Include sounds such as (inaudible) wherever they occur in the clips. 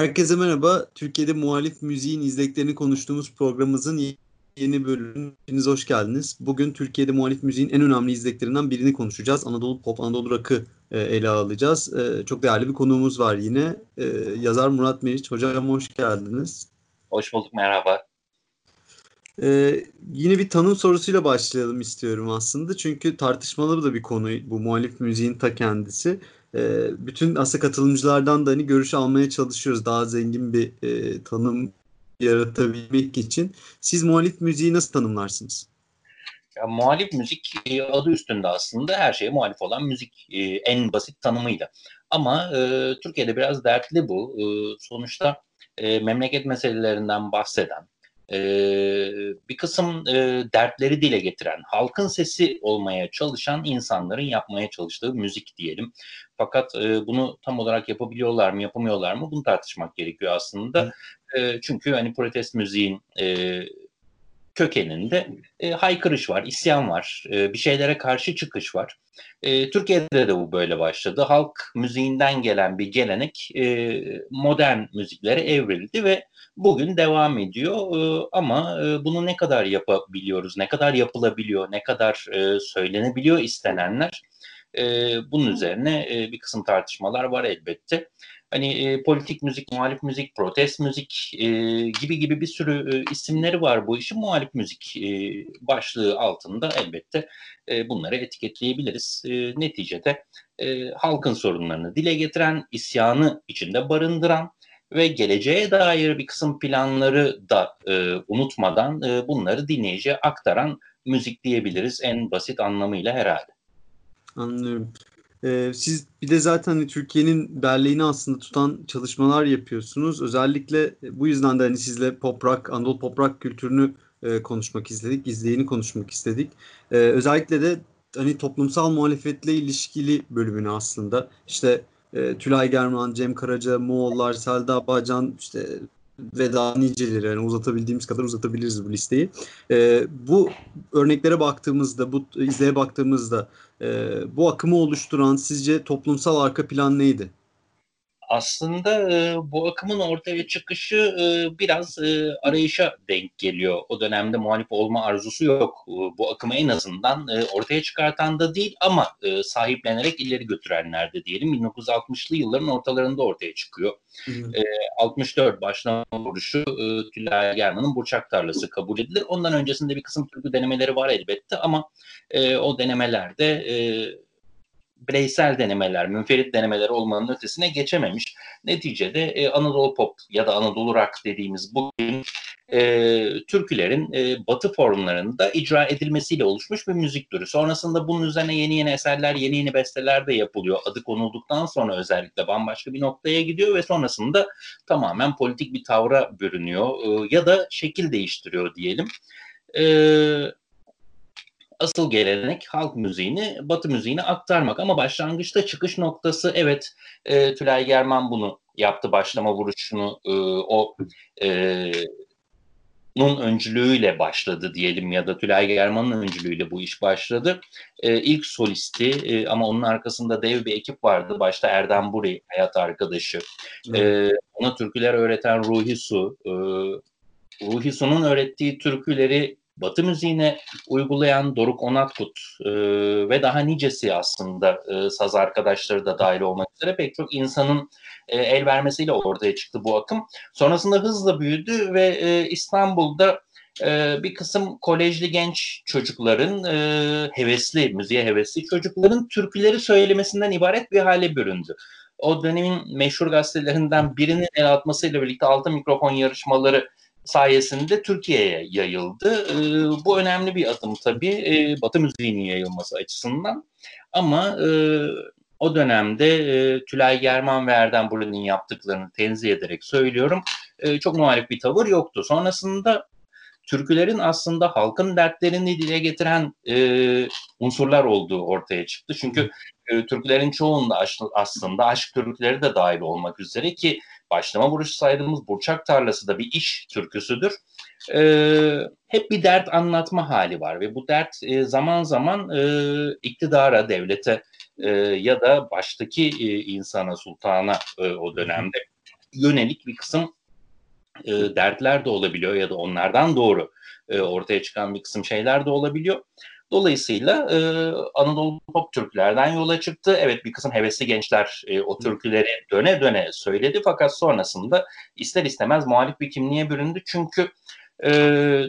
Herkese merhaba. Türkiye'de muhalif müziğin izleklerini konuştuğumuz programımızın yeni bölümüne hoş geldiniz. Bugün Türkiye'de muhalif müziğin en önemli izleklerinden birini konuşacağız. Anadolu Pop, Anadolu Rock'ı e, ele alacağız. E, çok değerli bir konuğumuz var yine. E, yazar Murat Meriç. Hocam hoş geldiniz. Hoş bulduk, merhaba. Ee, yine bir tanım sorusuyla başlayalım istiyorum aslında. Çünkü tartışmalı da bir konu bu muhalif müziğin ta kendisi e, bütün aslında katılımcılardan da hani görüş almaya çalışıyoruz daha zengin bir e, tanım yaratabilmek için. Siz muhalif müziği nasıl tanımlarsınız? Ya, muhalif müzik e, adı üstünde aslında her şeye muhalif olan müzik e, en basit tanımıyla. Ama e, Türkiye'de biraz dertli bu. E, sonuçta e, memleket meselelerinden bahseden, e, bir kısım e, dertleri dile getiren, halkın sesi olmaya çalışan insanların yapmaya çalıştığı müzik diyelim. Fakat e, bunu tam olarak yapabiliyorlar mı, yapamıyorlar mı bunu tartışmak gerekiyor aslında. E, çünkü hani protest müziğin e, kökeninde e, haykırış var, isyan var, e, bir şeylere karşı çıkış var. E, Türkiye'de de bu böyle başladı. Halk müziğinden gelen bir gelenek e, modern müziklere evrildi ve bugün devam ediyor. E, ama e, bunu ne kadar yapabiliyoruz, ne kadar yapılabiliyor, ne kadar e, söylenebiliyor istenenler e, bunun üzerine e, bir kısım tartışmalar var elbette hani e, politik müzik, muhalif müzik, protest müzik e, gibi gibi bir sürü e, isimleri var bu işin. Muhalif müzik e, başlığı altında elbette e, bunları etiketleyebiliriz. E, neticede e, halkın sorunlarını dile getiren, isyanı içinde barındıran ve geleceğe dair bir kısım planları da e, unutmadan e, bunları dinleyiciye aktaran müzik diyebiliriz en basit anlamıyla herhalde. Anlıyorum. Ee, siz bir de zaten hani Türkiye'nin belleğini aslında tutan çalışmalar yapıyorsunuz. Özellikle bu yüzden de hani sizle pop rock, Anadolu pop rock kültürünü e, konuşmak istedik, izleyeni konuşmak istedik. Ee, özellikle de hani toplumsal muhalefetle ilişkili bölümünü aslında. İşte e, Tülay German, Cem Karaca, Moğollar, Selda Bağcan, işte ve niceleri yani uzatabildiğimiz kadar uzatabiliriz bu listeyi. E, bu örneklere baktığımızda, bu izleye baktığımızda e, bu akımı oluşturan sizce toplumsal arka plan neydi? Aslında e, bu akımın ortaya çıkışı e, biraz e, arayışa denk geliyor. O dönemde muhalif olma arzusu yok. E, bu akımı en azından e, ortaya çıkartan da değil ama e, sahiplenerek ileri götürenler de diyelim. 1960'lı yılların ortalarında ortaya çıkıyor. E, 64 başlama vuruşu e, Tülay German'ın Burçak Tarlası kabul edilir. Ondan öncesinde bir kısım türkü denemeleri var elbette ama e, o denemelerde e, bireysel denemeler, münferit denemeler olmanın ötesine geçememiş. Neticede e, Anadolu Pop ya da Anadolu Rock dediğimiz bugün e, türkülerin e, batı formlarında icra edilmesiyle oluşmuş bir müzik türü. Sonrasında bunun üzerine yeni yeni eserler, yeni yeni besteler de yapılıyor. Adı konulduktan sonra özellikle bambaşka bir noktaya gidiyor ve sonrasında tamamen politik bir tavra bürünüyor e, ya da şekil değiştiriyor diyelim. Evet asıl gelenek halk müziğini Batı müziğine aktarmak. Ama başlangıçta çıkış noktası evet e, Tülay German bunu yaptı başlama vuruşunu e, o e, nun öncülüğüyle başladı diyelim ya da Tülay German'ın öncülüğüyle bu iş başladı. E, ilk solisti e, ama onun arkasında dev bir ekip vardı. Başta Erdem Buri, hayat arkadaşı. E, ona türküler öğreten Ruhi Su. E, Ruhi Su'nun öğrettiği türküleri Batı müziğine uygulayan Doruk Onatkut e, ve daha nicesi aslında e, saz arkadaşları da dahil olmak üzere pek çok insanın e, el vermesiyle ortaya çıktı bu akım. Sonrasında hızla büyüdü ve e, İstanbul'da e, bir kısım kolejli genç çocukların, e, hevesli, müziğe hevesli çocukların türküleri söylemesinden ibaret bir hale büründü o dönemin meşhur gazetelerinden birinin el atmasıyla birlikte altı mikrofon yarışmaları sayesinde Türkiye'ye yayıldı. E, bu önemli bir adım tabii e, Batı müziğinin yayılması açısından. Ama e, o dönemde e, Tülay German ve Erdem Buran'ın yaptıklarını tenzih ederek söylüyorum. E, çok muhalif bir tavır yoktu. Sonrasında türkülerin aslında halkın dertlerini dile getiren e, unsurlar olduğu ortaya çıktı. Çünkü türkülerin çoğunda aslında aşk türküleri de dahil olmak üzere ki başlama vuruşu saydığımız Burçak Tarlası da bir iş türküsüdür. E, hep bir dert anlatma hali var ve bu dert e, zaman zaman e, iktidara, devlete e, ya da baştaki e, insana, sultana e, o dönemde yönelik bir kısım e, dertler de olabiliyor ya da onlardan doğru e, ortaya çıkan bir kısım şeyler de olabiliyor. Dolayısıyla e, Anadolu pop türkülerden yola çıktı. Evet bir kısım hevesli gençler e, o türküleri döne döne söyledi fakat sonrasında ister istemez muhalif bir kimliğe büründü. Çünkü e,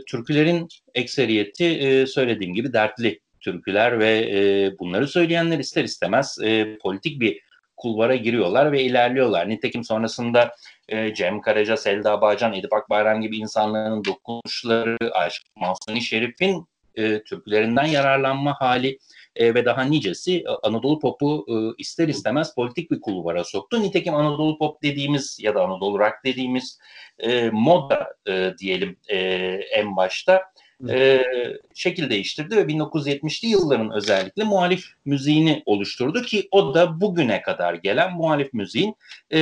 türkülerin ekseriyeti e, söylediğim gibi dertli türküler ve e, bunları söyleyenler ister istemez e, politik bir kulvara giriyorlar ve ilerliyorlar. Nitekim sonrasında e, Cem Karaca, Selda Bağcan, Edip Akbayram gibi insanların dokunuşları, Aşık Mahsuni Şerif'in e, türkülerinden yararlanma hali e, ve daha nicesi e, Anadolu Pop'u e, ister istemez politik bir kulvara soktu. Nitekim Anadolu Pop dediğimiz ya da Anadolu Rock dediğimiz e, moda e, diyelim e, en başta e, şekil değiştirdi ve 1970'li yılların özellikle muhalif müziğini oluşturdu ki o da bugüne kadar gelen muhalif müziğin e,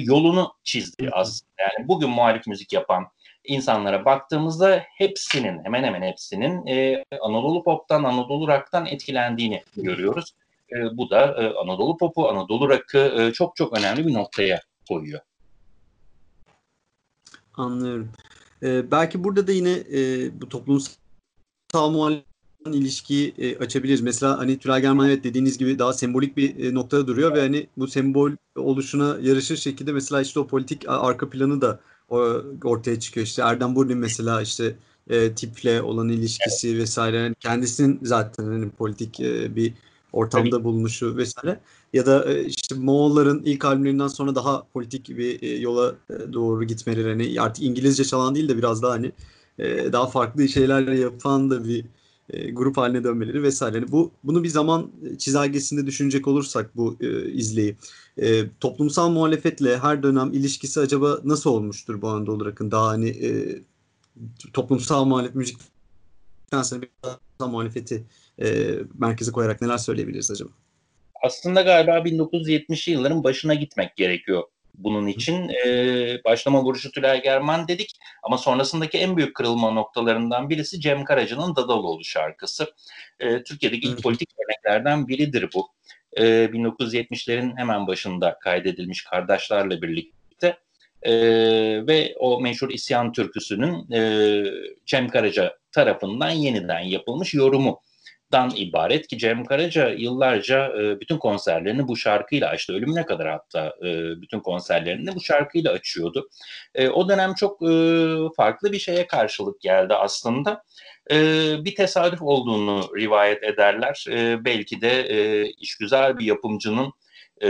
yolunu çizdi aslında. Yani bugün muhalif müzik yapan insanlara baktığımızda hepsinin hemen hemen hepsinin e, Anadolu Pop'tan, Anadolu Rock'tan etkilendiğini görüyoruz. E, bu da e, Anadolu Pop'u, Anadolu Rock'ı e, çok çok önemli bir noktaya koyuyor. Anlıyorum. Ee, belki burada da yine e, bu toplumsal muhalefet ilişkiyi e, açabiliriz. Mesela hani Tülay German evet dediğiniz gibi daha sembolik bir e, noktada duruyor ve hani bu sembol oluşuna yarışır şekilde mesela işte o politik arka planı da ortaya çıkıyor. İşte Erdem Burnin mesela işte e, tiple olan ilişkisi evet. vesaire. Yani kendisinin zaten hani politik e, bir ortamda evet. bulunuşu vesaire. Ya da e, işte Moğolların ilk albümlerinden sonra daha politik bir e, yola e, doğru gitmeleri. Hani artık İngilizce çalan değil de biraz daha hani e, daha farklı şeyler yapan da bir e, grup haline dönmeleri vesaire. Yani bu bunu bir zaman çizelgesinde düşünecek olursak bu e, izleyi e, toplumsal muhalefetle her dönem ilişkisi acaba nasıl olmuştur bu Anadolu Rock'ın? Daha hani e, toplumsal muhalefet müzikten sonra bir toplumsal muhalefeti e, merkeze koyarak neler söyleyebiliriz acaba? Aslında galiba 1970'li yılların başına gitmek gerekiyor bunun için. E, başlama vuruşu Tülay German dedik ama sonrasındaki en büyük kırılma noktalarından birisi Cem Karaca'nın Dadaloğlu şarkısı. E, Türkiye'deki ilk politik örneklerden biridir bu. E, 1970'lerin hemen başında kaydedilmiş kardeşlerle birlikte e, ve o meşhur isyan türküsünün e, Cem Karaca tarafından yeniden yapılmış yorumu dan ibaret ki Cem Karaca yıllarca e, bütün konserlerini bu şarkıyla açtı. Ölümüne kadar hatta e, bütün konserlerini bu şarkıyla açıyordu. E, o dönem çok e, farklı bir şeye karşılık geldi aslında. E, bir tesadüf olduğunu rivayet ederler. E, belki de e, işgüzar bir yapımcının e,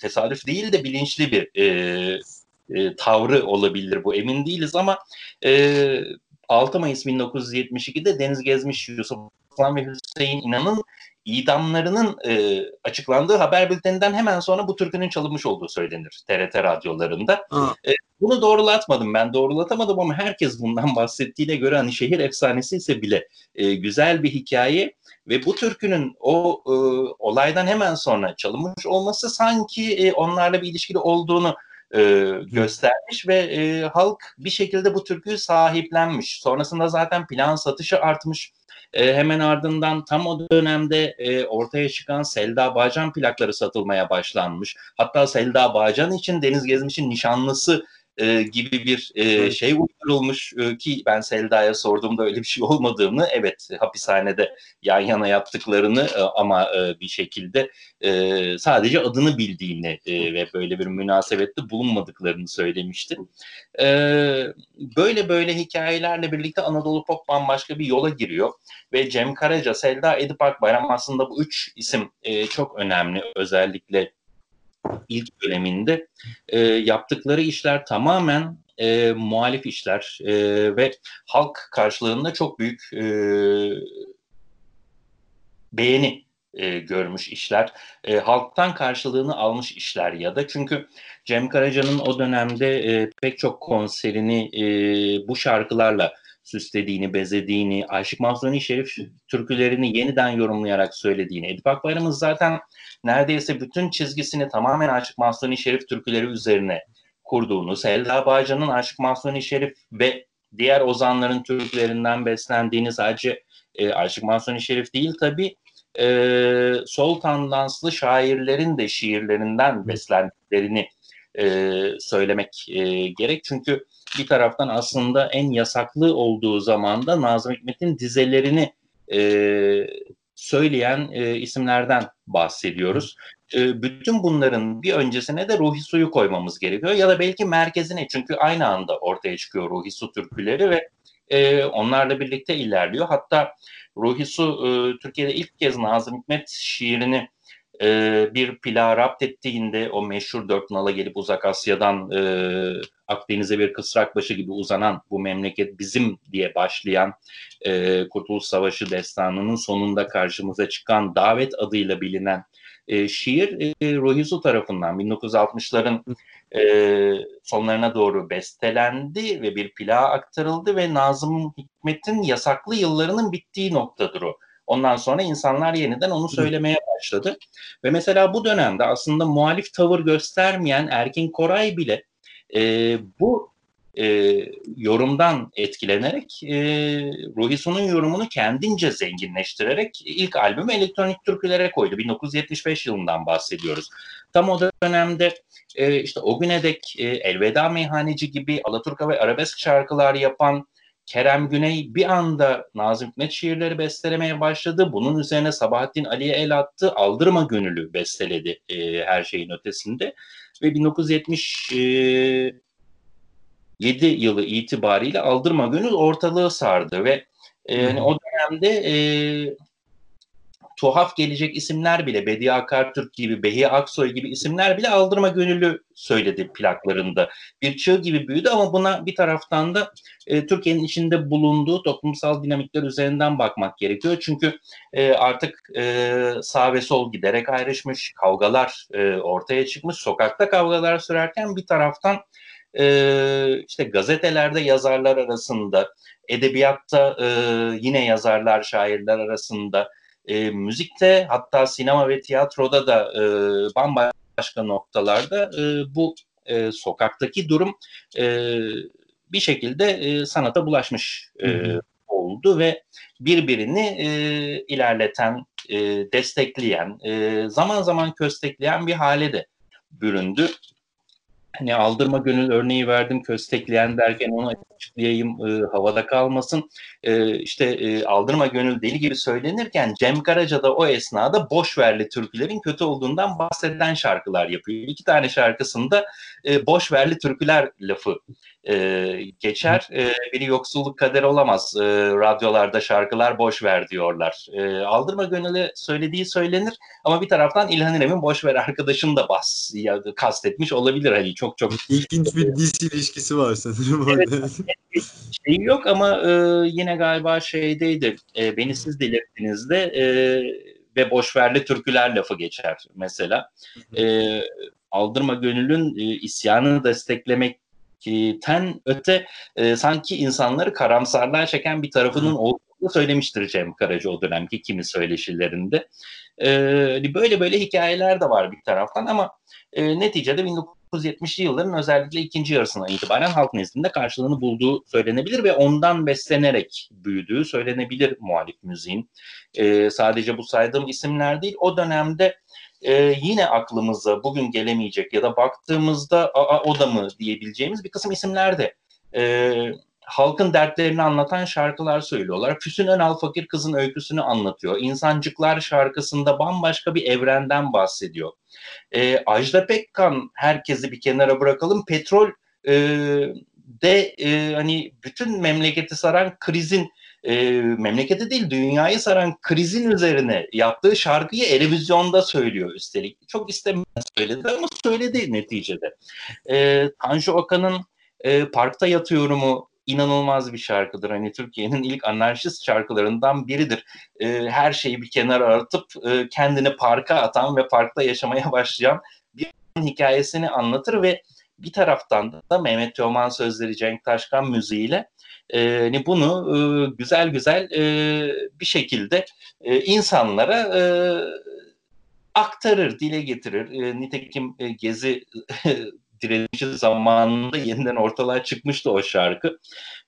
tesadüf değil de bilinçli bir e, e, tavrı olabilir bu emin değiliz ama e, 6 Mayıs 1972'de Deniz Gezmiş Yusuf Aslan ve Hüseyin İnan'ın idamlarının e, açıklandığı haber bülteninden hemen sonra bu türkünün çalınmış olduğu söylenir TRT radyolarında. E, bunu doğrulatmadım ben doğrulatamadım ama herkes bundan (laughs) bahsettiğine göre hani şehir efsanesi ise bile e, güzel bir hikaye ve bu türkünün o e, olaydan hemen sonra çalınmış olması sanki e, onlarla bir ilişkili olduğunu e, göstermiş ve e, halk bir şekilde bu türküyü sahiplenmiş. Sonrasında zaten plan satışı artmış. E, hemen ardından tam o dönemde e, ortaya çıkan Selda Bağcan plakları satılmaya başlanmış. Hatta Selda Bağcan için Deniz Gezmiş'in nişanlısı e, gibi bir e, şey uydurulmuş e, ki ben Selda'ya sorduğumda öyle bir şey olmadığını evet hapishanede yan yana yaptıklarını e, ama e, bir şekilde e, sadece adını bildiğini e, ve böyle bir münasebette bulunmadıklarını söylemişti. E, böyle böyle hikayelerle birlikte Anadolu Pop bambaşka bir yola giriyor ve Cem Karaca, Selda Edip Akbayram aslında bu üç isim e, çok önemli özellikle ilk döneminde e, yaptıkları işler tamamen e, muhalif işler e, ve halk karşılığında çok büyük e, beğeni e, görmüş işler, e, halktan karşılığını almış işler ya da. Çünkü Cem Karaca'nın o dönemde e, pek çok konserini e, bu şarkılarla süslediğini, bezediğini, Aşık Mahzuni Şerif türkülerini yeniden yorumlayarak söylediğini, Edip Akbayram'ın zaten neredeyse bütün çizgisini tamamen Aşık Mahzuni Şerif türküleri üzerine kurduğunu, Selda Bağcan'ın Aşık Mahzuni Şerif ve diğer ozanların türkülerinden beslendiğini sadece e, Aşık Mahzuni Şerif değil tabi e, sol tandanslı şairlerin de şiirlerinden beslendiklerini e, söylemek e, gerek. Çünkü bir taraftan aslında en yasaklı olduğu zamanda Nazım Hikmet'in dizelerini e, söyleyen e, isimlerden bahsediyoruz. E, bütün bunların bir öncesine de Ruhi Su'yu koymamız gerekiyor ya da belki merkezine çünkü aynı anda ortaya çıkıyor Ruhi Su türküleri ve e, onlarla birlikte ilerliyor. Hatta Ruhi Su e, Türkiye'de ilk kez Nazım Hikmet şiirini e, bir plağa rapt ettiğinde o meşhur dört nala gelip uzak Asya'dan e, Akdeniz'e bir kısrak başı gibi uzanan bu memleket bizim diye başlayan e, Kurtuluş Savaşı destanının sonunda karşımıza çıkan davet adıyla bilinen e, şiir e, Rohisu tarafından 1960'ların e, sonlarına doğru bestelendi ve bir plağa aktarıldı ve Nazım Hikmet'in yasaklı yıllarının bittiği noktadır o. Ondan sonra insanlar yeniden onu söylemeye başladı. Ve mesela bu dönemde aslında muhalif tavır göstermeyen Erkin Koray bile e, bu e, yorumdan etkilenerek e, Ruhi Su'nun yorumunu kendince zenginleştirerek ilk albümü elektronik türkülere koydu. 1975 yılından bahsediyoruz. Tam o dönemde e, işte o güne dek e, Elveda Meyhaneci gibi Alaturka ve arabesk şarkılar yapan Kerem Güney bir anda Nazım Hikmet şiirleri bestelemeye başladı. Bunun üzerine Sabahattin Ali'ye el attı. Aldırma Gönül'ü besteledi e, her şeyin ötesinde. Ve 1977 e, yılı itibariyle Aldırma Gönül ortalığı sardı ve e, hani o dönemde e, tuhaf gelecek isimler bile Bediye Akartürk gibi, Behiye Aksoy gibi isimler bile aldırma gönüllü söyledi plaklarında. Bir çığ gibi büyüdü ama buna bir taraftan da e, Türkiye'nin içinde bulunduğu toplumsal dinamikler üzerinden bakmak gerekiyor. Çünkü e, artık e, sağ ve sol giderek ayrışmış, kavgalar e, ortaya çıkmış, sokakta kavgalar sürerken bir taraftan e, işte gazetelerde yazarlar arasında, edebiyatta e, yine yazarlar, şairler arasında e, müzikte hatta sinema ve tiyatroda da e, bambaşka noktalarda e, bu e, sokaktaki durum e, bir şekilde e, sanata bulaşmış e, oldu ve birbirini e, ilerleten, e, destekleyen, e, zaman zaman köstekleyen bir hale de büründü hani aldırma gönül örneği verdim köstekleyen derken onu açıklayayım e, havada kalmasın. E, işte e, aldırma gönül deli gibi söylenirken Cem Karaca da o esnada boş verli türkülerin kötü olduğundan bahseden şarkılar yapıyor. İki tane şarkısında e, boş verli türküler lafı e, geçer. E, biri yoksulluk kader olamaz. E, radyolarda şarkılar boş ver diyorlar. E, aldırma gönüle söylediği söylenir ama bir taraftan İlhan İrem'in boş ver arkadaşını da bas ya, kastetmiş olabilir. Hani çok çok ilginç bir dis ilişkisi var sanırım. Evet, şey yok ama e, yine galiba şeydeydi. E, beni siz delirttiniz de e, ve boşverli türküler lafı geçer mesela. E, Aldırma Gönül'ün e, isyanını desteklemek ten öte e, sanki insanları karamsarlığa çeken bir tarafının olduğunu söylemiştir Cem Karaca o dönemki kimi söyleşilerinde. E, böyle böyle hikayeler de var bir taraftan ama e, neticede 1970'li yılların özellikle ikinci yarısına itibaren halk nezdinde karşılığını bulduğu söylenebilir ve ondan beslenerek büyüdüğü söylenebilir muhalif müziğin. E, sadece bu saydığım isimler değil o dönemde e, yine aklımıza bugün gelemeyecek ya da baktığımızda Aa, o da mı diyebileceğimiz bir kısım isimler de e, halkın dertlerini anlatan şarkılar söylüyorlar. Füsun Önal Fakir Kızın öyküsünü anlatıyor. İnsancıklar şarkısında bambaşka bir evrenden bahsediyor. E, Ajda Pekkan herkesi bir kenara bırakalım. Petrol e, de e, hani bütün memleketi saran krizin e, memleketi değil dünyayı saran krizin üzerine yaptığı şarkıyı televizyonda söylüyor üstelik. Çok istemez söyledi ama söyledi neticede. E, Tanju Okan'ın e, Parkta Yatıyorum'u inanılmaz bir şarkıdır. Hani Türkiye'nin ilk anarşist şarkılarından biridir. E, her şeyi bir kenara atıp e, kendini parka atan ve parkta yaşamaya başlayan bir hikayesini anlatır ve bir taraftan da Mehmet Teoman sözleri Cenk Taşkan müziğiyle e, bunu e, güzel güzel e, bir şekilde e, insanlara e, aktarır, dile getirir. E, nitekim e, Gezi (laughs) direnişi zamanında yeniden ortalığa çıkmıştı o şarkı.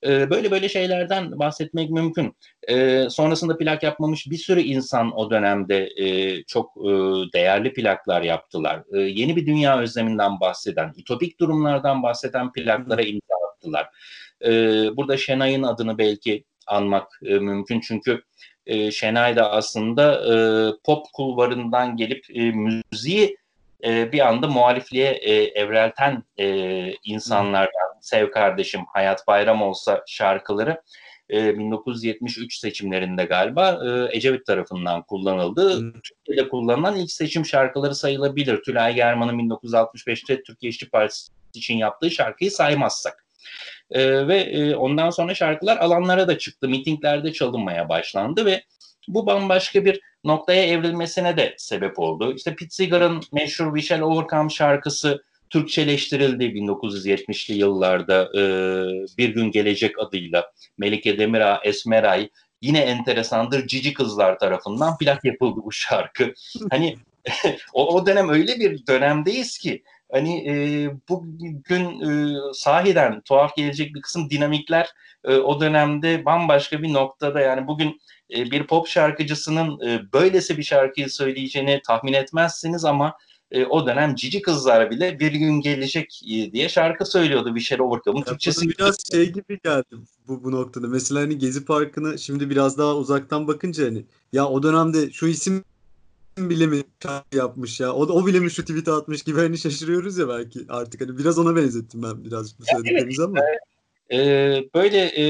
E, böyle böyle şeylerden bahsetmek mümkün. E, sonrasında plak yapmamış bir sürü insan o dönemde e, çok e, değerli plaklar yaptılar. E, yeni bir dünya özleminden bahseden, ütopik durumlardan bahseden plaklara imza attılar. E, burada Şenay'ın adını belki anmak e, mümkün çünkü e, Şenay da aslında e, pop kulvarından gelip e, müziği e, bir anda muhalifliğe e, evrelten e, insanlardan Sev Kardeşim, Hayat Bayram olsa şarkıları e, 1973 seçimlerinde galiba e, Ecevit tarafından kullanıldı. Türkiye'de kullanılan ilk seçim şarkıları sayılabilir. Tülay German'ın 1965'te Türkiye İşçi Partisi için yaptığı şarkıyı saymazsak. E, ve e, ondan sonra şarkılar alanlara da çıktı. Mitinglerde çalınmaya başlandı ve bu bambaşka bir noktaya evrilmesine de sebep oldu. İşte Pete Seeger'ın meşhur We Overcome şarkısı Türkçeleştirildi 1970'li yıllarda e, Bir Gün Gelecek adıyla. Melike Demirağ, Esmeray yine enteresandır Cici Kızlar tarafından plak yapıldı bu şarkı. Hani (laughs) o, o dönem öyle bir dönemdeyiz ki hani e, bugün e, sahiden tuhaf gelecek bir kısım dinamikler e, o dönemde bambaşka bir noktada yani bugün e, bir pop şarkıcısının e, böylesi bir şarkıyı söyleyeceğini tahmin etmezsiniz ama e, o dönem cici kızlar bile bir gün gelecek e, diye şarkı söylüyordu bir şey Overcome'un Türkçesi. Biraz şey gibi geldi bu, bu noktada. Mesela hani Gezi Parkı'nı şimdi biraz daha uzaktan bakınca hani ya o dönemde şu isim bile mi yapmış ya? O, o bile mi şu tweet'i atmış gibi hani şaşırıyoruz ya belki artık. Hani biraz ona benzettim ben birazcık bu söylediklerinizi evet, ama. Evet. Ee, böyle e,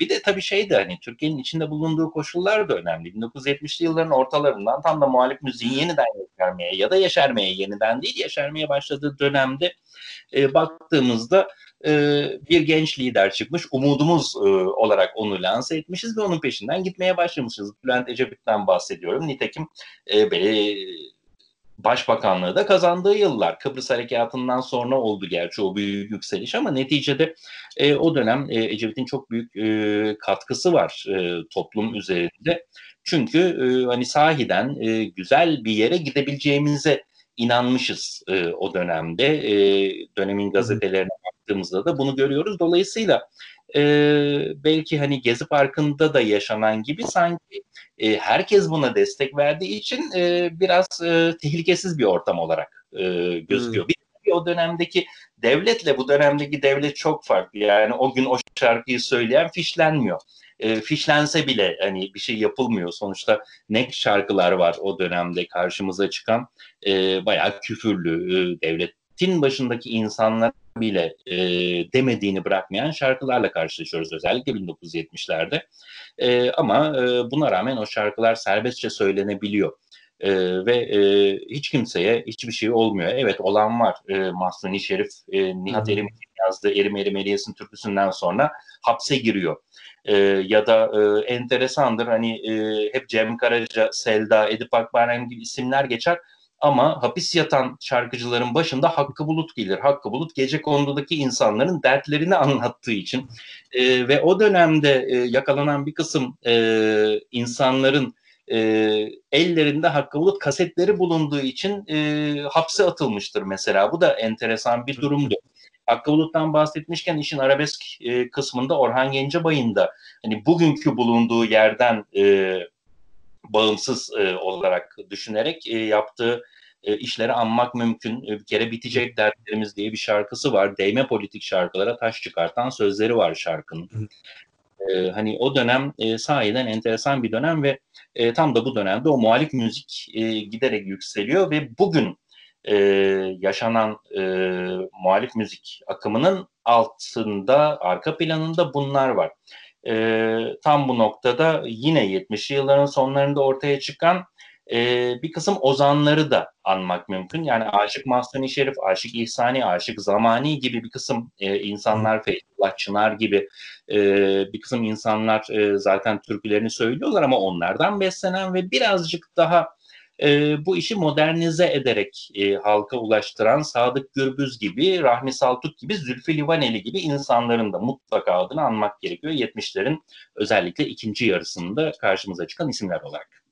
bir de tabii şey de hani Türkiye'nin içinde bulunduğu koşullar da önemli. 1970'li yılların ortalarından tam da muhalif müziğin yeniden yeşermeye ya da yeşermeye yeniden değil yeşermeye başladığı dönemde e, baktığımızda e, bir genç lider çıkmış. Umudumuz e, olarak onu lanse etmişiz ve onun peşinden gitmeye başlamışız. Bülent Ecevit'ten bahsediyorum. Nitekim e, başbakanlığı da kazandığı yıllar. Kıbrıs Harekatı'ndan sonra oldu gerçi o büyük yükseliş ama neticede e, o dönem e, Ecevit'in çok büyük e, katkısı var e, toplum üzerinde. Çünkü e, hani sahiden e, güzel bir yere gidebileceğimize inanmışız e, o dönemde. E, dönemin gazetelerine baktığımızda da bunu görüyoruz. Dolayısıyla e, belki hani Gezi Parkı'nda da yaşanan gibi sanki e, herkes buna destek verdiği için e, biraz e, tehlikesiz bir ortam olarak e, gözüküyor. Hmm. Bir, o dönemdeki devletle bu dönemdeki devlet çok farklı. Yani o gün o şarkıyı söyleyen fişlenmiyor. E, fişlense bile hani bir şey yapılmıyor. Sonuçta ne şarkılar var o dönemde karşımıza çıkan e, bayağı küfürlü e, devletin başındaki insanlar bile e, demediğini bırakmayan şarkılarla karşılaşıyoruz özellikle 1970'lerde. E, ama e, buna rağmen o şarkılar serbestçe söylenebiliyor. E, ve e, hiç kimseye hiçbir şey olmuyor. Evet olan var. E, Mahsuni Şerif, e, Nihat Erim yazdığı Erim Erim Eliyes'in türküsünden sonra hapse giriyor. E, ya da e, enteresandır hani e, hep Cem Karaca, Selda, Edip Akbaren gibi isimler geçer ama hapis yatan şarkıcıların başında Hakkı Bulut gelir. Hakkı Bulut gece kondudaki insanların dertlerini anlattığı için e, ve o dönemde e, yakalanan bir kısım e, insanların e, ellerinde Hakkı Bulut kasetleri bulunduğu için e, hapse atılmıştır mesela. Bu da enteresan bir durumdu. Hakkı Bulut'tan bahsetmişken işin arabesk e, kısmında Orhan Gencebay'ın da hani bugünkü bulunduğu yerden e, bağımsız e, olarak düşünerek e, yaptığı e, işleri anmak mümkün. E, bir kere bitecek dertlerimiz diye bir şarkısı var. Değme politik şarkılara taş çıkartan sözleri var şarkının. E, hani o dönem e, sahiden enteresan bir dönem ve e, tam da bu dönemde o muhalif müzik e, giderek yükseliyor ve bugün e, yaşanan e, muhalif müzik akımının altında, arka planında bunlar var. E, tam bu noktada yine 70'li yılların sonlarında ortaya çıkan e, bir kısım ozanları da anmak mümkün. Yani Aşık Mahsuni Şerif, Aşık İhsani, Aşık Zamani gibi bir kısım e, insanlar, Feyzullah Çınar gibi e, bir kısım insanlar e, zaten türkülerini söylüyorlar ama onlardan beslenen ve birazcık daha e, bu işi modernize ederek e, halka ulaştıran Sadık Gürbüz gibi, Rahmi Saltuk gibi, Zülfü Livaneli gibi insanların da mutlaka adını anmak gerekiyor. 70'lerin özellikle ikinci yarısında karşımıza çıkan isimler olarak.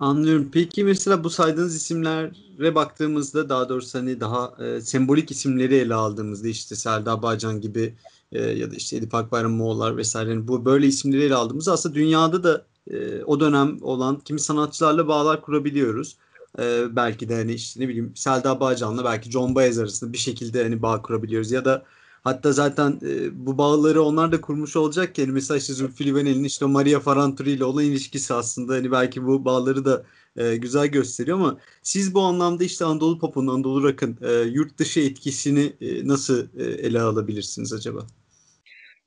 Anlıyorum. Peki mesela bu saydığınız isimlere baktığımızda daha doğrusu hani daha e, sembolik isimleri ele aldığımızda işte Selda Bağcan gibi e, ya da işte Edip Akbayram Moğollar vesaire hani bu böyle isimleri ele aldığımızda aslında dünyada da e, o dönem olan kimi sanatçılarla bağlar kurabiliyoruz. E, belki de hani işte ne bileyim Selda Bağcan'la belki John Baez arasında bir şekilde hani bağ kurabiliyoruz ya da Hatta zaten e, bu bağları onlar da kurmuş olacak ki yani mesela işte Zülfü işte Maria Faranturi ile olan ilişkisi aslında hani belki bu bağları da e, güzel gösteriyor ama siz bu anlamda işte Anadolu Pop'un, Anadolu Rock'ın e, yurt dışı etkisini e, nasıl e, ele alabilirsiniz acaba?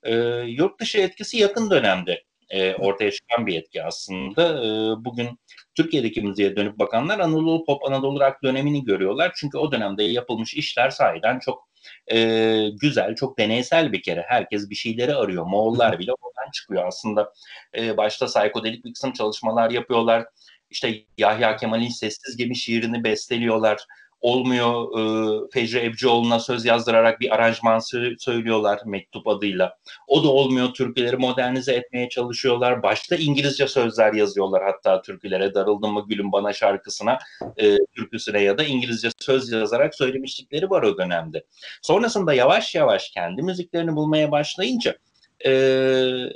E, yurt dışı etkisi yakın dönemde e, ortaya çıkan bir etki aslında. E, bugün Türkiye'deki müziğe dönüp bakanlar Anadolu Pop, Anadolu Rock dönemini görüyorlar. Çünkü o dönemde yapılmış işler sahiden çok e, güzel, çok deneysel bir kere. Herkes bir şeyleri arıyor. Moğollar bile oradan çıkıyor aslında. E, başta psikodelik bir kısım çalışmalar yapıyorlar. İşte Yahya Kemal'in Sessiz Gemi şiirini besteliyorlar olmuyor. E, Fecri Ebcioğlu'na söz yazdırarak bir aranjman söylüyorlar mektup adıyla. O da olmuyor. Türküleri modernize etmeye çalışıyorlar. Başta İngilizce sözler yazıyorlar hatta türkülere. Darıldım mı gülüm bana şarkısına, e, türküsüne ya da İngilizce söz yazarak söylemişlikleri var o dönemde. Sonrasında yavaş yavaş kendi müziklerini bulmaya başlayınca e,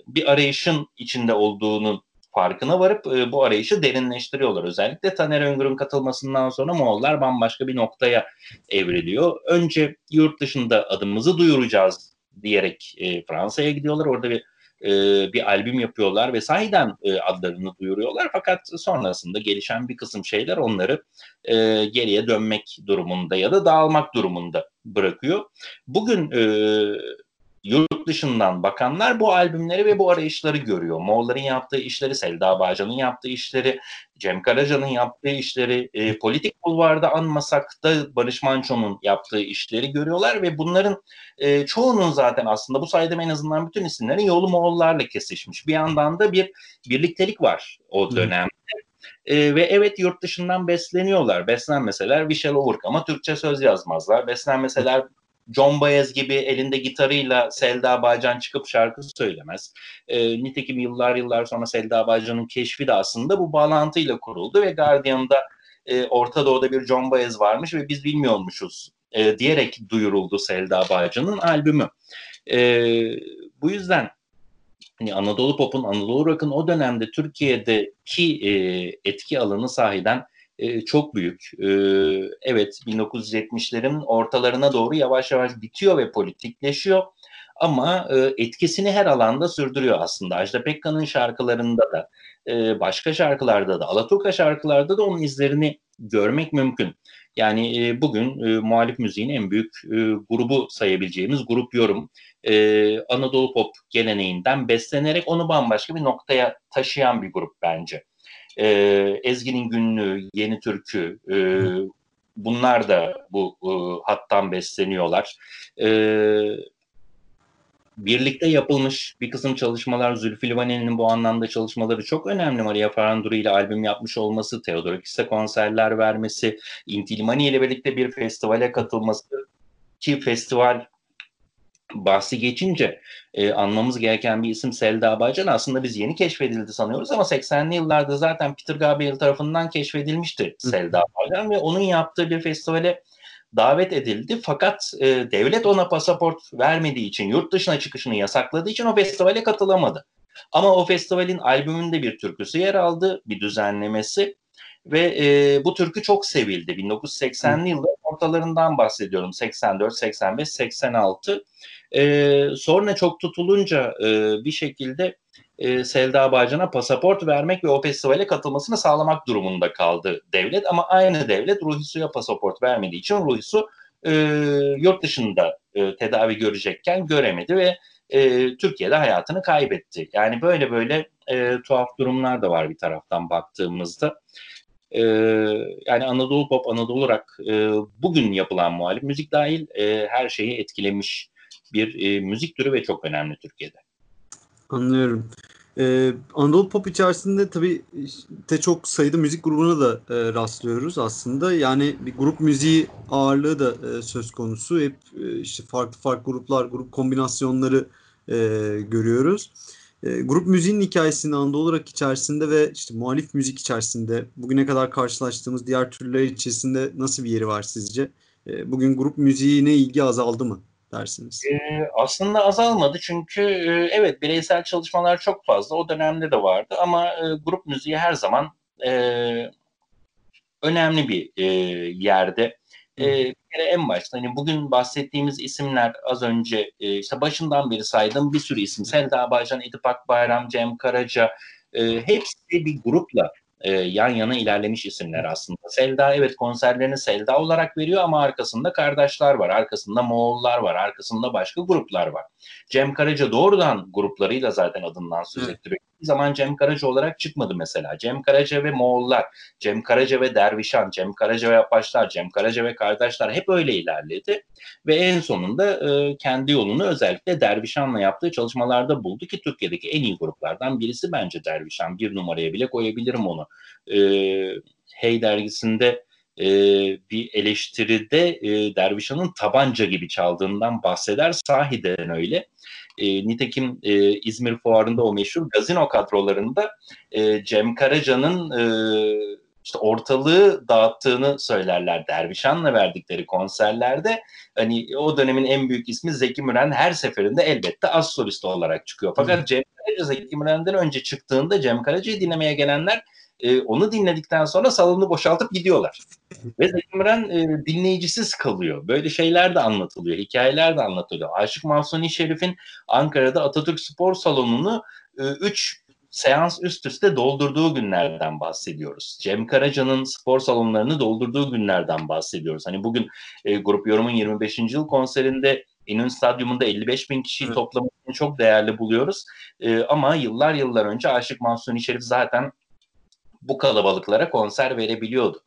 bir arayışın içinde olduğunu farkına varıp e, bu arayışı derinleştiriyorlar. Özellikle Taner Öngür'ün katılmasından sonra Moğollar bambaşka bir noktaya evriliyor. Önce yurt dışında adımızı duyuracağız diyerek e, Fransa'ya gidiyorlar. Orada bir e, bir albüm yapıyorlar ve sahiden e, adlarını duyuruyorlar. Fakat sonrasında gelişen bir kısım şeyler onları e, geriye dönmek durumunda ya da dağılmak durumunda bırakıyor. Bugün e, yurt dışından bakanlar bu albümleri ve bu arayışları görüyor. Moğolların yaptığı işleri, Selda Bağcan'ın yaptığı işleri, Cem Karaca'nın yaptığı işleri, e, politik bulvarda anmasak da Barış Manço'nun yaptığı işleri görüyorlar ve bunların e, çoğunun zaten aslında bu saydığım en azından bütün isimlerin yolu Moğollarla kesişmiş. Bir yandan da bir birliktelik var o dönemde. E, ve evet yurt dışından besleniyorlar. Beslenmeseler Vişel Ovurk ama Türkçe söz yazmazlar. Beslenmeseler John Baez gibi elinde gitarıyla Selda Bağcan çıkıp şarkı söylemez. E, nitekim yıllar yıllar sonra Selda Bağcan'ın keşfi de aslında bu bağlantıyla kuruldu ve Guardian'da e, Orta Doğu'da bir John Baez varmış ve biz bilmiyormuşuz e, diyerek duyuruldu Selda Bağcan'ın albümü. E, bu yüzden hani Anadolu Pop'un, Anadolu Rock'ın o dönemde Türkiye'deki e, etki alanı sahiden e, çok büyük. E, evet 1970'lerin ortalarına doğru yavaş yavaş bitiyor ve politikleşiyor. Ama e, etkisini her alanda sürdürüyor aslında. Ajda Pekkan'ın şarkılarında da, başka şarkılarda da, Alaturka şarkılarda da onun izlerini görmek mümkün. Yani bugün e, muhalif müziğin en büyük grubu sayabileceğimiz grup yorum. Anadolu pop geleneğinden beslenerek onu bambaşka bir noktaya taşıyan bir grup bence e, Ezgi'nin günlüğü, Yeni Türkü, e, bunlar da bu e, hattan besleniyorlar. E, birlikte yapılmış bir kısım çalışmalar, Zülfü Livaneli'nin bu anlamda çalışmaları çok önemli. Maria Faranduri ile albüm yapmış olması, Theodorakis'e konserler vermesi, Inti ile birlikte bir festivale katılması ki festival bahsi geçince e, anlamamız gereken bir isim Selda Bağcan aslında biz yeni keşfedildi sanıyoruz ama 80'li yıllarda zaten Peter Gabriel tarafından keşfedilmişti. Selda Bağcan ve onun yaptığı bir festivale davet edildi. Fakat e, devlet ona pasaport vermediği için, yurt dışına çıkışını yasakladığı için o festivale katılamadı. Ama o festivalin albümünde bir türküsü yer aldı, bir düzenlemesi ve e, bu türkü çok sevildi. 1980'li yılların ortalarından bahsediyorum. 84, 85, 86. E, sonra çok tutulunca e, bir şekilde e, Selda Bağcan'a pasaport vermek ve o festivale katılmasını sağlamak durumunda kaldı devlet. Ama aynı devlet Ruhisu'ya pasaport vermediği için Ruhisu e, yurt dışında e, tedavi görecekken göremedi ve e, Türkiye'de hayatını kaybetti. Yani böyle böyle e, tuhaf durumlar da var bir taraftan baktığımızda. E, yani Anadolu Pop, Anadolu Rock e, bugün yapılan muhalif müzik dahil e, her şeyi etkilemiş bir e, müzik türü ve çok önemli Türkiye'de. Anlıyorum. Ee, Anadolu Pop içerisinde tabii de çok sayıda müzik grubuna da e, rastlıyoruz aslında. Yani bir grup müziği ağırlığı da e, söz konusu. Hep e, işte farklı farklı gruplar, grup kombinasyonları e, görüyoruz. E, grup müziğin hikayesinde Anadolu olarak içerisinde ve işte muhalif müzik içerisinde bugüne kadar karşılaştığımız diğer türler içerisinde nasıl bir yeri var sizce? E, bugün grup müziğine ilgi azaldı mı dersiniz? E, aslında azalmadı çünkü evet bireysel çalışmalar çok fazla o dönemde de vardı ama grup müziği her zaman önemli bir yerde. E, bir kere en başta hani bugün bahsettiğimiz isimler az önce e, işte başından beri saydığım bir sürü isim. Selda Bağcan, Edip Akbayram, Cem Karaca e, hepsi bir grupla e, yan yana ilerlemiş isimler aslında. Selda evet konserlerini Selda olarak veriyor ama arkasında kardeşler var, arkasında Moğollar var, arkasında başka gruplar var. Cem Karaca doğrudan gruplarıyla zaten adından söz ettiriyor hiçbir zaman Cem Karaca olarak çıkmadı mesela. Cem Karaca ve Moğollar, Cem Karaca ve Dervişan, Cem Karaca ve Apaçlar, Cem Karaca ve kardeşler hep öyle ilerledi. Ve en sonunda e, kendi yolunu özellikle Dervişan'la yaptığı çalışmalarda buldu ki Türkiye'deki en iyi gruplardan birisi bence Dervişan. Bir numaraya bile koyabilirim onu. E, hey dergisinde e, bir eleştiride e, Dervişan'ın tabanca gibi çaldığından bahseder. Sahiden öyle. E, nitekim e, İzmir Fuarı'nda o meşhur gazino kadrolarında e, Cem Karaca'nın e, işte ortalığı dağıttığını söylerler Dervişan'la verdikleri konserlerde. Hani o dönemin en büyük ismi Zeki Müren her seferinde elbette az solist olarak çıkıyor. Fakat Cem Karaca Zeki Müren'den önce çıktığında Cem Karaca'yı dinlemeye gelenler e, onu dinledikten sonra salonu boşaltıp gidiyorlar. Ve Zeki Müren e, dinleyicisiz kalıyor. Böyle şeyler de anlatılıyor, hikayeler de anlatılıyor. Aşık Mahsuni Şerif'in Ankara'da Atatürk Spor Salonu'nu 3 e, seans üst üste doldurduğu günlerden bahsediyoruz. Cem Karaca'nın spor salonlarını doldurduğu günlerden bahsediyoruz. Hani bugün e, Grup Yorum'un 25. yıl konserinde İnönü Stadyumunda 55 bin kişiyi evet. toplamasını çok değerli buluyoruz. E, ama yıllar yıllar önce Aşık Mahsuni Şerif zaten bu kalabalıklara konser verebiliyordu.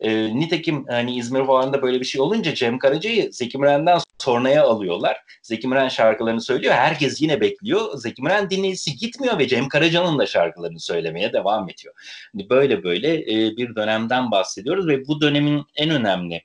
E, nitekim hani İzmir Fuarı'nda böyle bir şey olunca Cem Karaca'yı Zeki Müren'den sonraya alıyorlar. Zeki Müren şarkılarını söylüyor. Herkes yine bekliyor. Zeki Müren dinleyicisi gitmiyor ve Cem Karaca'nın da şarkılarını söylemeye devam ediyor. Hani böyle böyle e, bir dönemden bahsediyoruz ve bu dönemin en önemli,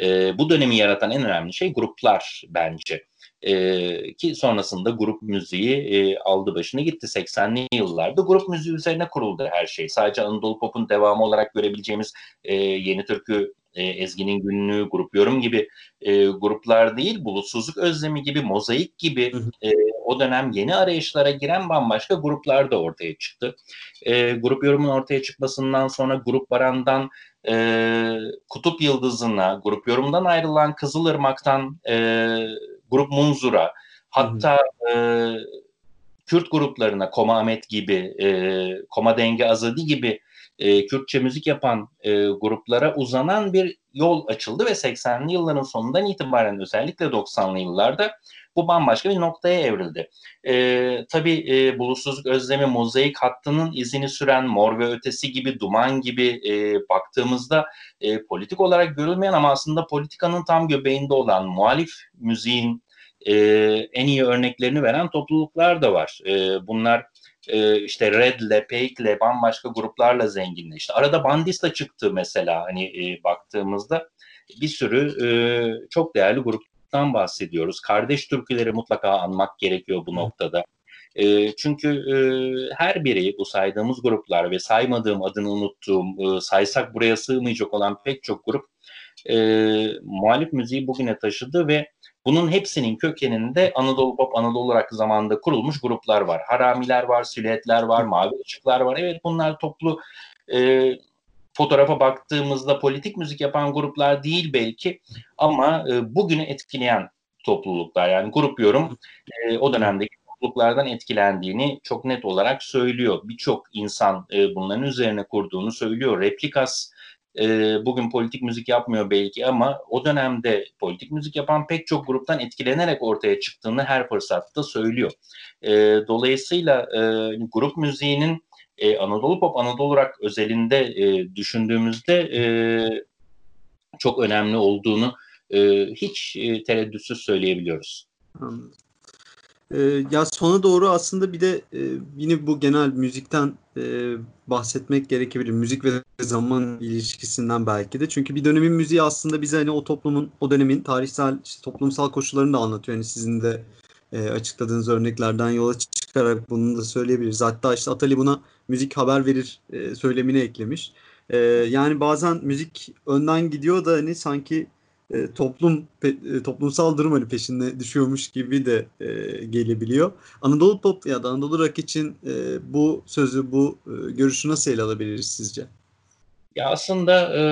e, bu dönemi yaratan en önemli şey gruplar bence. E, ki sonrasında grup müziği e, aldı başını gitti 80'li yıllarda. Grup müziği üzerine kuruldu her şey. Sadece Anadolu Pop'un devamı olarak görebileceğimiz e, Yeni Türkü e, Ezgi'nin Günlüğü, Grup Yorum gibi e, gruplar değil, Bulutsuzluk Özlemi gibi, Mozaik gibi e, o dönem yeni arayışlara giren bambaşka gruplar da ortaya çıktı. E, grup Yorum'un ortaya çıkmasından sonra Grup Baran'dan e, Kutup Yıldızı'na, Grup Yorum'dan ayrılan Kızılırmak'tan e, Grup Munzura, hatta e, Kürt gruplarına Koma Ahmet gibi, e, Koma Denge Azadi gibi e, Kürtçe müzik yapan e, gruplara uzanan bir yol açıldı ve 80'li yılların sonundan itibaren özellikle 90'lı yıllarda bu bambaşka bir noktaya evrildi. E, tabii e, bulutsuzluk özlemi mozaik hattının izini süren Mor ve Ötesi gibi, Duman gibi e, baktığımızda e, politik olarak görülmeyen ama aslında politikanın tam göbeğinde olan muhalif müziğin e, en iyi örneklerini veren topluluklar da var. E, bunlar e, işte Red'le, Peyk'le, bambaşka gruplarla zenginleşti. Arada Bandista çıktı mesela hani e, baktığımızda bir sürü e, çok değerli gruptan bahsediyoruz. Kardeş türküleri mutlaka anmak gerekiyor bu noktada. E, çünkü e, her biri bu saydığımız gruplar ve saymadığım adını unuttuğum, e, saysak buraya sığmayacak olan pek çok grup e, muhalif müziği bugüne taşıdı ve bunun hepsinin kökeninde Anadolu Pop, Anadolu Rock zamanında kurulmuş gruplar var. Haramiler var, silüetler var, mavi ışıklar var. Evet bunlar toplu e, fotoğrafa baktığımızda politik müzik yapan gruplar değil belki ama e, bugünü etkileyen topluluklar. Yani grup yorum e, o dönemdeki topluluklardan etkilendiğini çok net olarak söylüyor. Birçok insan e, bunların üzerine kurduğunu söylüyor. Replikas e, bugün politik müzik yapmıyor belki ama o dönemde politik müzik yapan pek çok gruptan etkilenerek ortaya çıktığını her fırsatta söylüyor. E, dolayısıyla e, grup müziğinin e, Anadolu Pop, Anadolu Rock özelinde e, düşündüğümüzde e, çok önemli olduğunu e, hiç e, tereddütsüz söyleyebiliyoruz. Ee, ya sona doğru aslında bir de e, yine bu genel müzikten e, bahsetmek gerekebilir. Müzik ve zaman ilişkisinden belki de. Çünkü bir dönemin müziği aslında bize hani o toplumun, o dönemin tarihsel, işte toplumsal koşullarını da anlatıyor. Yani sizin de e, açıkladığınız örneklerden yola çıkarak bunu da söyleyebiliriz. Hatta işte Atali buna müzik haber verir e, söylemini eklemiş. E, yani bazen müzik önden gidiyor da hani sanki e, toplum pe, e, toplumsal durum hani peşinde düşüyormuş gibi de e, gelebiliyor. Anadolu Pop ya da Anadolu Rock için e, bu sözü, bu e, görüşü nasıl ele alabiliriz sizce? Ya aslında e,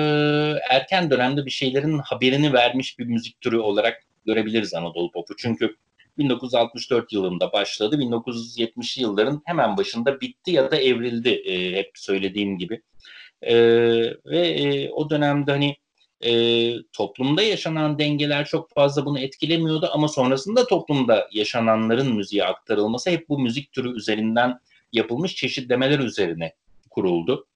erken dönemde bir şeylerin haberini vermiş bir müzik türü olarak görebiliriz Anadolu Pop'u. Çünkü 1964 yılında başladı. 1970'li yılların hemen başında bitti ya da evrildi e, hep söylediğim gibi. E, ve e, o dönemde hani e, toplumda yaşanan dengeler çok fazla bunu etkilemiyordu ama sonrasında toplumda yaşananların müziğe aktarılması hep bu müzik türü üzerinden yapılmış çeşitlemeler üzerine kuruldu.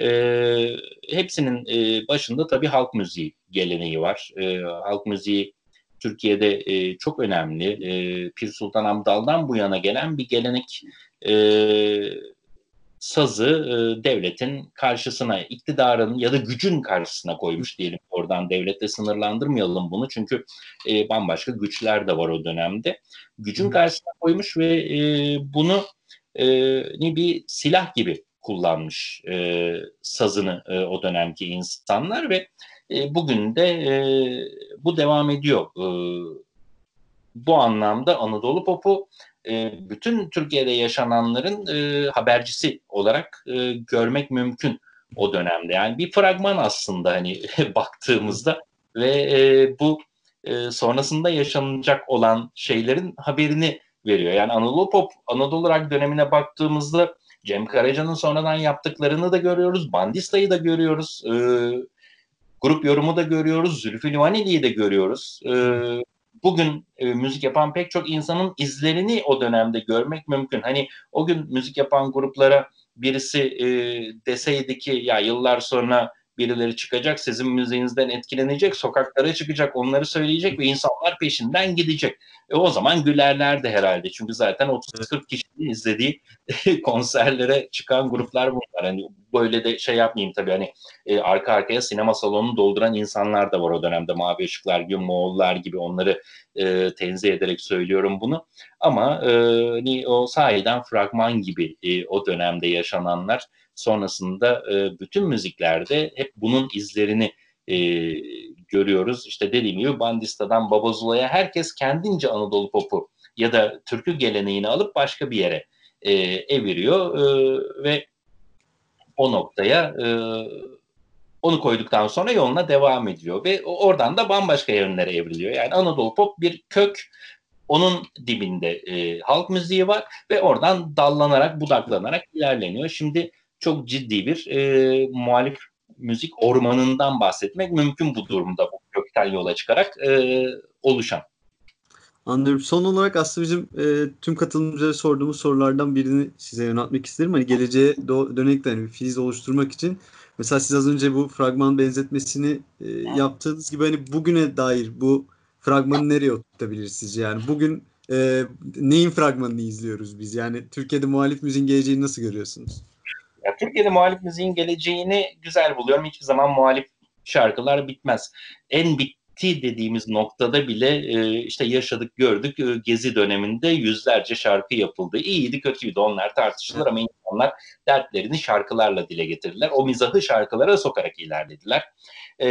E, hepsinin e, başında tabii halk müziği geleneği var. E, halk müziği Türkiye'de e, çok önemli. E, Pir Sultan Abdal'dan bu yana gelen bir gelenek. E, sazı e, devletin karşısına, iktidarın ya da gücün karşısına koymuş diyelim. Oradan devlette sınırlandırmayalım bunu çünkü e, bambaşka güçler de var o dönemde. Gücün karşısına koymuş ve e, bunu e, bir silah gibi kullanmış e, sazını e, o dönemki insanlar ve e, bugün de e, bu devam ediyor. E, bu anlamda Anadolu Popu e, bütün Türkiye'de yaşananların e, habercisi olarak e, görmek mümkün o dönemde. Yani bir fragman aslında hani (laughs) baktığımızda ve bu sonrasında yaşanacak olan şeylerin haberini veriyor. Yani Anadolu Pop, Anadolu Rock dönemine baktığımızda Cem Karaca'nın sonradan yaptıklarını da görüyoruz. Bandista'yı da görüyoruz. E, grup yorumu da görüyoruz. Zülfü Livaneli'yi de görüyoruz. E, bugün e, müzik yapan pek çok insanın izlerini o dönemde görmek mümkün. Hani o gün müzik yapan gruplara birisi e, deseydi ki ya yıllar sonra birileri çıkacak, sizin müziğinizden etkilenecek, sokaklara çıkacak, onları söyleyecek ve insanlar peşinden gidecek. E o zaman gülerlerdi herhalde. Çünkü zaten 30-40 kişinin izlediği (laughs) konserlere çıkan gruplar bunlar. Hani böyle de şey yapmayayım tabii hani e, arka arkaya sinema salonunu dolduran insanlar da var o dönemde. Mavi Işıklar gibi, Moğollar gibi onları e, tenzih ederek söylüyorum bunu. Ama e, hani o sahiden fragman gibi e, o dönemde yaşananlar sonrasında e, bütün müziklerde hep bunun izlerini e, görüyoruz. İşte dediğim gibi Bandista'dan Babazula'ya herkes kendince Anadolu popu ya da türkü geleneğini alıp başka bir yere e, eviriyor e, ve o noktaya e, onu koyduktan sonra yoluna devam ediyor ve oradan da bambaşka yönlere evriliyor. Yani Anadolu pop bir kök onun dibinde e, halk müziği var ve oradan dallanarak, budaklanarak ilerleniyor. Şimdi çok ciddi bir e, muhalif müzik ormanından bahsetmek mümkün bu durumda bu kökten yola çıkarak e, oluşan. Anlıyorum. Son olarak aslında bizim e, tüm katılımcılara sorduğumuz sorulardan birini size yöneltmek isterim. Hani geleceğe dönelik hani bir filiz oluşturmak için. Mesela siz az önce bu fragman benzetmesini e, yaptığınız gibi hani bugüne dair bu fragmanı nereye oturtabiliriz sizce? Yani bugün e, neyin fragmanını izliyoruz biz? Yani Türkiye'de muhalif müziğin geleceğini nasıl görüyorsunuz? Ya, Türkiye'de muhalif müziğin geleceğini güzel buluyorum. Hiçbir zaman muhalif şarkılar bitmez. En bit bitti dediğimiz noktada bile e, işte yaşadık gördük e, gezi döneminde yüzlerce şarkı yapıldı. İyiydi kötüydü onlar tartışılır ama insanlar dertlerini şarkılarla dile getirdiler. O mizahı şarkılara sokarak ilerlediler. E,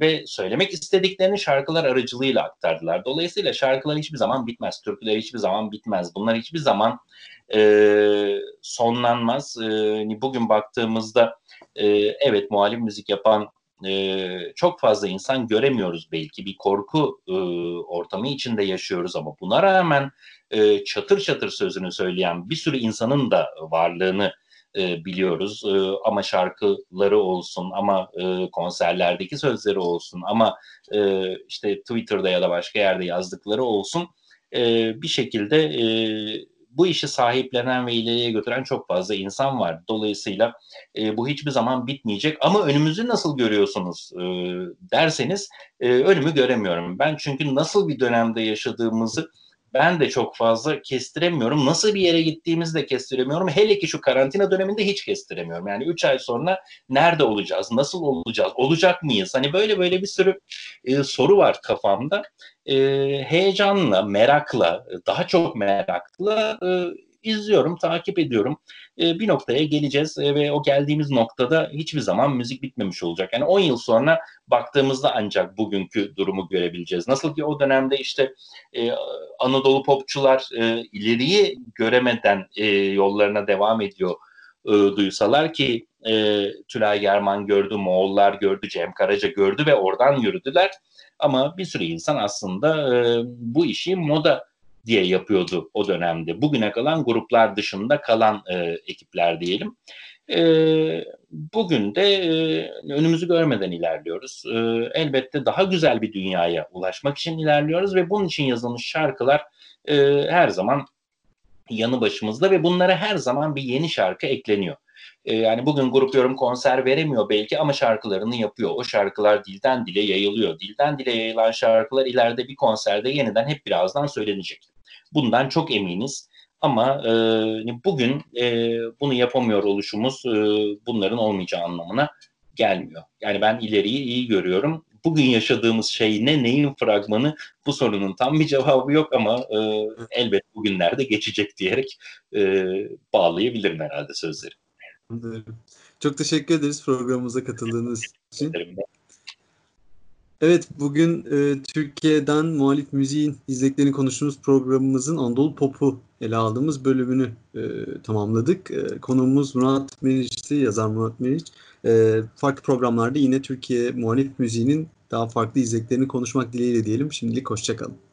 ve söylemek istediklerini şarkılar aracılığıyla aktardılar. Dolayısıyla şarkılar hiçbir zaman bitmez. Türküler hiçbir zaman bitmez. Bunlar hiçbir zaman e, sonlanmaz. E, bugün baktığımızda e, evet muhalif müzik yapan e, çok fazla insan göremiyoruz belki. Bir korku e, ortamı içinde yaşıyoruz ama buna rağmen e, çatır çatır sözünü söyleyen bir sürü insanın da varlığını e, biliyoruz. E, ama şarkıları olsun ama e, konserlerdeki sözleri olsun ama e, işte Twitter'da ya da başka yerde yazdıkları olsun e, bir şekilde e, bu işi sahiplenen ve ileriye götüren çok fazla insan var. Dolayısıyla e, bu hiçbir zaman bitmeyecek. Ama önümüzü nasıl görüyorsunuz e, derseniz e, önümü göremiyorum. Ben çünkü nasıl bir dönemde yaşadığımızı ben de çok fazla kestiremiyorum. Nasıl bir yere gittiğimizi de kestiremiyorum. Hele ki şu karantina döneminde hiç kestiremiyorum. Yani 3 ay sonra nerede olacağız? Nasıl olacağız? Olacak mıyız? Hani böyle böyle bir sürü e, soru var kafamda. E, heyecanla, merakla, daha çok merakla e, izliyorum, takip ediyorum. E, bir noktaya geleceğiz e, ve o geldiğimiz noktada hiçbir zaman müzik bitmemiş olacak. Yani 10 yıl sonra baktığımızda ancak bugünkü durumu görebileceğiz. Nasıl ki o dönemde işte e, Anadolu popçular e, ileriyi göremeden e, yollarına devam ediyor e, duysalar ki e, Tülay German gördü, Moğollar gördü, Cem Karaca gördü ve oradan yürüdüler. Ama bir sürü insan aslında e, bu işi moda diye yapıyordu o dönemde. Bugüne kalan gruplar dışında kalan e, ekipler diyelim. E, bugün de e, önümüzü görmeden ilerliyoruz. E, elbette daha güzel bir dünyaya ulaşmak için ilerliyoruz ve bunun için yazılmış şarkılar e, her zaman yanı başımızda ve bunlara her zaman bir yeni şarkı ekleniyor. E, yani bugün grup yorum konser veremiyor belki ama şarkılarını yapıyor. O şarkılar dilden dile yayılıyor. Dilden dile yayılan şarkılar ileride bir konserde yeniden hep birazdan söylenecek. Bundan çok eminiz. Ama e, bugün e, bunu yapamıyor oluşumuz e, bunların olmayacağı anlamına gelmiyor. Yani ben ileriyi iyi görüyorum. Bugün yaşadığımız şey ne, neyin fragmanı bu sorunun tam bir cevabı yok ama e, elbet bugünlerde geçecek diyerek e, bağlayabilirim herhalde sözleri. Çok teşekkür ederiz programımıza katıldığınız için. Evet, bugün e, Türkiye'den muhalif müziğin izleklerini konuştuğumuz programımızın Anadolu Pop'u ele aldığımız bölümünü e, tamamladık. E, konuğumuz Murat Meriç'ti, yazar Murat Meriç. E, farklı programlarda yine Türkiye muhalif müziğinin daha farklı izleklerini konuşmak dileğiyle diyelim. Şimdilik hoşçakalın.